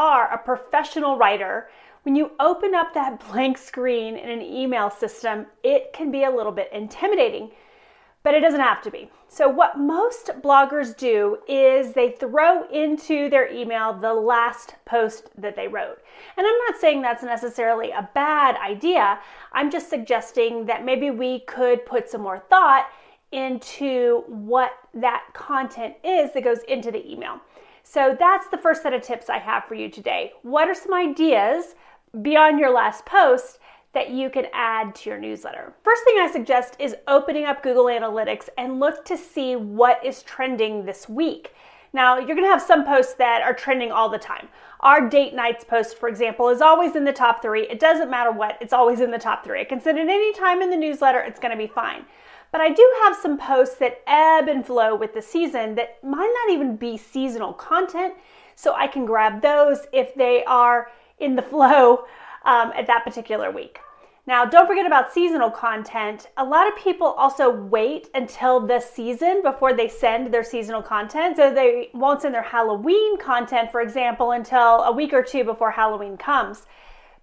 are a professional writer, when you open up that blank screen in an email system, it can be a little bit intimidating, but it doesn't have to be. So, what most bloggers do is they throw into their email the last post that they wrote. And I'm not saying that's necessarily a bad idea. I'm just suggesting that maybe we could put some more thought into what that content is that goes into the email. So, that's the first set of tips I have for you today. What are some ideas beyond your last post that you can add to your newsletter. First thing I suggest is opening up Google Analytics and look to see what is trending this week. Now, you're to have some posts that are trending all the time. Our date nights post, for example, is always in the top three. It doesn't matter what, it's always in the top three. I can send it any time in the newsletter, it's to be fine. But I do have some posts that ebb and flow with the season that might not even be seasonal content. So I can grab those if they are in the flow um, at that particular week. Now, don't forget about seasonal content. A lot of people also wait until the season before they send their seasonal content. So they won't send their Halloween content, for example, until a week or two before Halloween comes.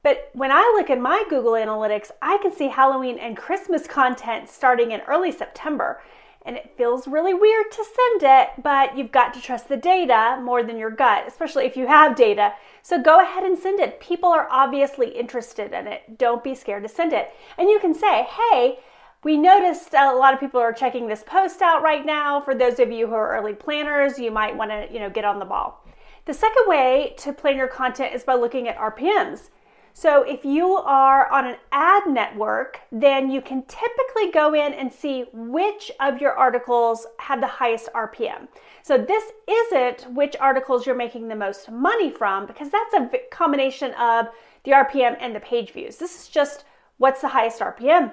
But when I look at my Google Analytics, I can see Halloween and Christmas content starting in early September and it feels really weird to send it, but you've got to trust the data more than your gut, especially if you have data. So go ahead and send it. People are obviously interested in it. Don't be scared to send it. And you can say, hey, we noticed a lot of people are checking this post out right now. For those of you who are early planners, you might want to, you know, get on the ball. The second way to plan your content is by looking at RPMs. So if you are on an ad network, then you can typically go in and see which of your articles have the highest RPM. So this isn't which articles you're making the most money from because that's a combination of the RPM and the page views. This is just what's the highest RPM.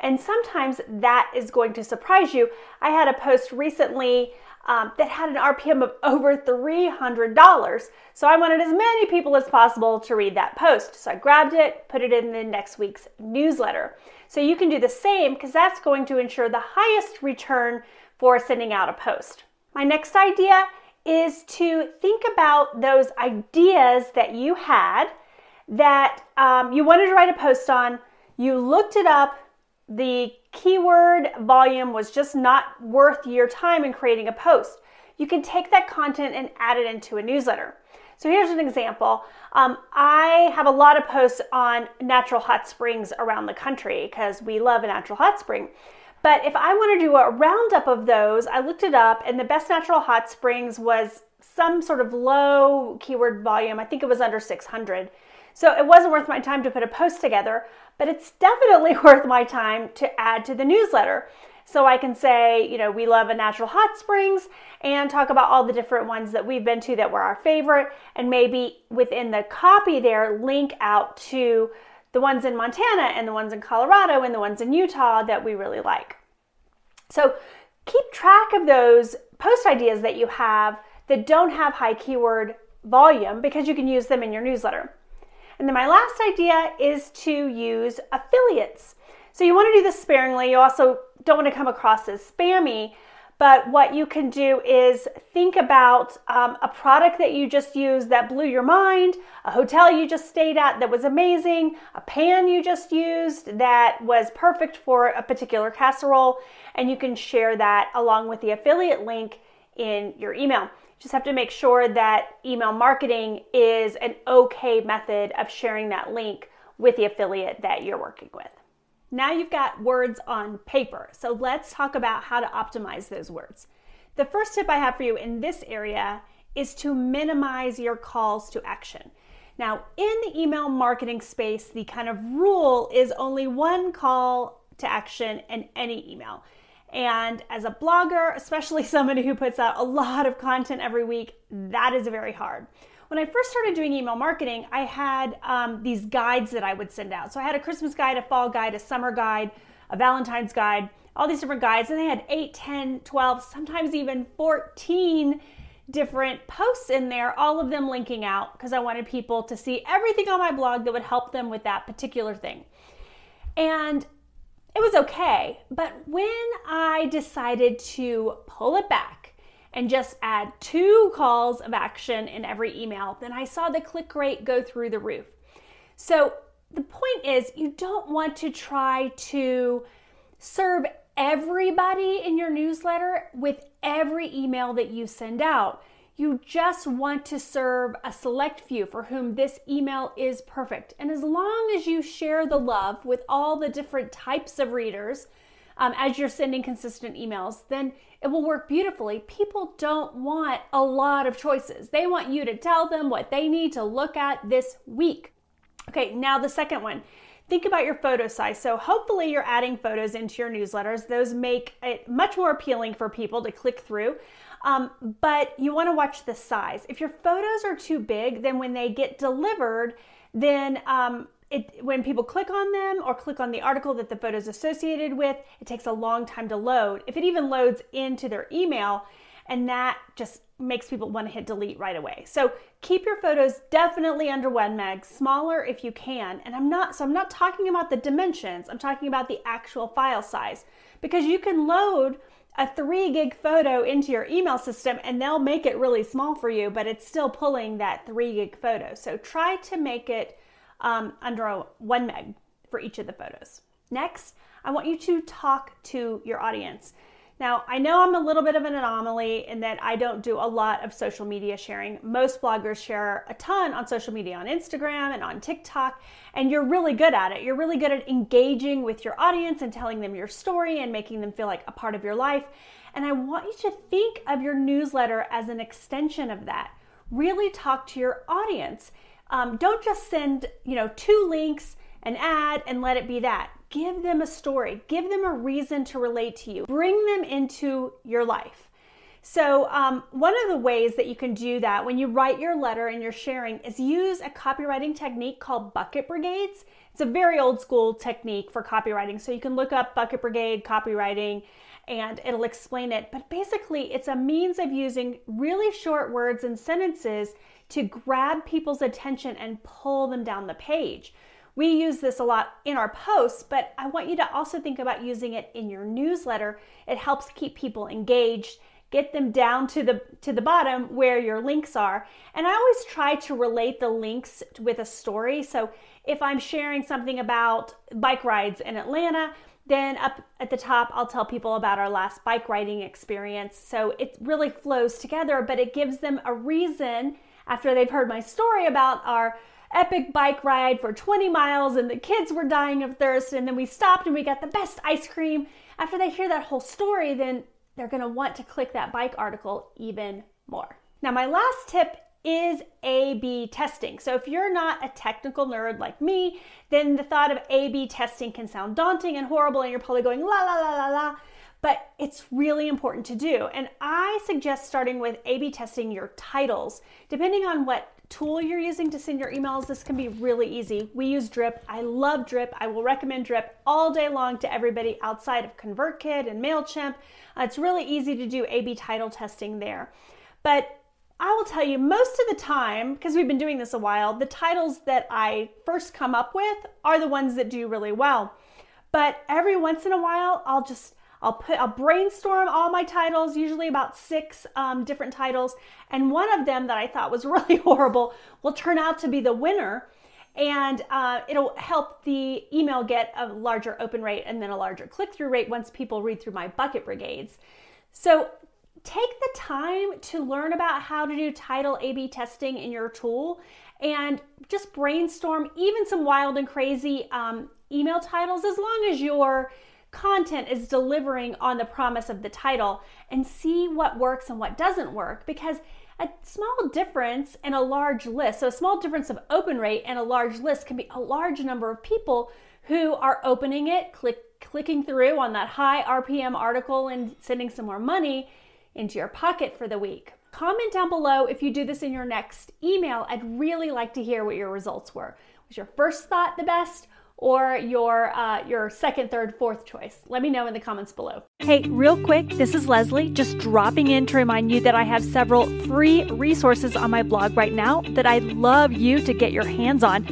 And sometimes that is going to surprise you. I had a post recently um, that had an RPM of over $300. So I wanted as many people as possible to read that post. So I grabbed it, put it in the next week's newsletter. So you can do the same because that's going to ensure the highest return for sending out a post. My next idea is to think about those ideas that you had that um, you wanted to write a post on, you looked it up, the keyword volume was just not worth your time in creating a post. You can take that content and add it into a newsletter. So here's an example. Um, I have a lot of posts on natural hot springs around the country because we love a natural hot spring. But if I want to do a roundup of those, I looked it up, and the best natural hot springs was some sort of low keyword volume. I think it was under 600. So it wasn't worth my time to put a post together, but it's definitely worth my time to add to the newsletter. So I can say, you know, we love a natural hot springs and talk about all the different ones that we've been to that were our favorite, and maybe within the copy there, link out to the ones in Montana and the ones in Colorado and the ones in Utah that we really like. So keep track of those post ideas that you have that don't have high keyword volume because you can use them in your newsletter. And then my last idea is to use affiliates. So you want to do this sparingly. You also don't want to come across as spammy. But what you can do is think about um, a product that you just used that blew your mind, a hotel you just stayed at that was amazing, a pan you just used that was perfect for a particular casserole, and you can share that along with the affiliate link in your email just have to make sure that email marketing is an okay method of sharing that link with the affiliate that you're working with. Now you've got words on paper. So let's talk about how to optimize those words. The first tip I have for you in this area is to minimize your calls to action. Now, in the email marketing space, the kind of rule is only one call to action in any email. And as a blogger, especially somebody who puts out a lot of content every week, that is very hard. When I first started doing email marketing, I had um, these guides that I would send out. So I had a Christmas guide, a fall guide, a summer guide, a Valentine's guide, all these different guides. And they had 8, 10, 12, sometimes even 14 different posts in there, all of them linking out because I wanted people to see everything on my blog that would help them with that particular thing. And it was okay. But when I decided to pull it back and just add two calls of action in every email, then I saw the click rate go through the roof. So the point is, you don't want to try to serve everybody in your newsletter with every email that you send out. You just want to serve a select few for whom this email is perfect. And as long as you share the love with all the different types of readers um, as you're sending consistent emails, then it will work beautifully. People don't want a lot of choices, they want you to tell them what they need to look at this week. Okay, now the second one. Think about your photo size. So, hopefully, you're adding photos into your newsletters. Those make it much more appealing for people to click through. Um, but you want to watch the size. If your photos are too big, then when they get delivered, then um, it, when people click on them or click on the article that the photo is associated with, it takes a long time to load. If it even loads into their email, and that just makes people want to hit delete right away. So keep your photos definitely under one meg, smaller if you can. And I'm not, so I'm not talking about the dimensions, I'm talking about the actual file size because you can load a three gig photo into your email system and they'll make it really small for you, but it's still pulling that three gig photo. So try to make it um, under one meg for each of the photos. Next, I want you to talk to your audience. Now, I know I'm a little bit of an anomaly in that I don't do a lot of social media sharing. Most bloggers share a ton on social media, on Instagram and on TikTok, and you're really good at it. You're really good at engaging with your audience and telling them your story and making them feel like a part of your life. And I want you to think of your newsletter as an extension of that. Really talk to your audience. Um, don't just send, you know, two links, an ad, and let it be that give them a story, give them a reason to relate to you, bring them into your life. So, um, one of the ways that you can do that when you write your letter and you're sharing is use a copywriting technique called bucket brigades. It's a very old school technique for copywriting. So, you can look up bucket brigade copywriting and it'll explain it. But basically, it's a means of using really short words and sentences to grab people's attention and pull them down the page. We use this a lot in our posts, but I want you to also think about using it in your newsletter. It helps keep people engaged, get them down to the to the bottom where your links are. And I always try to relate the links with a story. So if I'm sharing something about bike rides in Atlanta, then up at the top, I'll tell people about our last bike riding experience. So it really flows together, but it gives them a reason after they've heard my story about our epic bike ride for 20 miles and the kids were dying of thirst and then we stopped and we got the best ice cream. After they hear that whole story, then they're going to want to click that bike article even more. Now, my last tip is A B testing. So, if you're not a technical nerd like me, then the thought of A B testing can sound daunting and horrible, and you're probably going la la la la la. But it's really important to do. And I suggest starting with A B testing your titles. Depending on what tool you're using to send your emails, this can be really easy. We use Drip. I love Drip. I will recommend Drip all day long to everybody outside of ConvertKit and MailChimp. Uh, it's really easy to do A B title testing there. But I will tell you, most of the time, because we've been doing this a while, the titles that I first come up with are the ones that do really well. But every once in a while, I'll just I'll put I'll brainstorm all my titles, usually about six um, different titles, and one of them that I thought was really horrible will turn out to be the winner, and uh, it'll help the email get a larger open rate and then a larger click through rate once people read through my bucket brigades. So take the time to learn about how to do title A/B testing in your tool, and just brainstorm even some wild and crazy um, email titles. As long as you're content is delivering on the promise of the title and see what works and what doesn't work because a small difference in a large list, so a small difference of open rate and a large list can be a large number of people who are opening it, click, clicking through on that high RPM article and sending some more money into your pocket for the week. Comment down below if you do this in your next email. I'd really like to hear what your results were. Was your first thought the best? Or your uh, your second, third, fourth choice? Let me know in the comments below. Hey, real quick, this is Lesli, just dropping in to remind you that I have several free resources on my blog right now that I'd love you to get your hands on.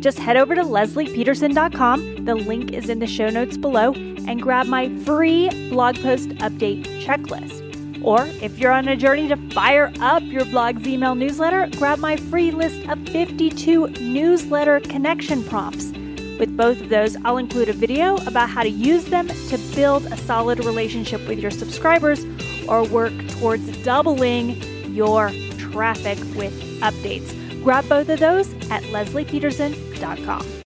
Just head over to leslipeterson.com. The link is in the show notes below and grab my free blog post update checklist. Or if you're on a journey to fire up your blog's email newsletter, grab my free list of 52 newsletter connection prompts. With both of those, I'll include a video about how to use them to build a solid relationship with your subscribers or work towards doubling your traffic with updates. Grab both of those at leslipeterson.com.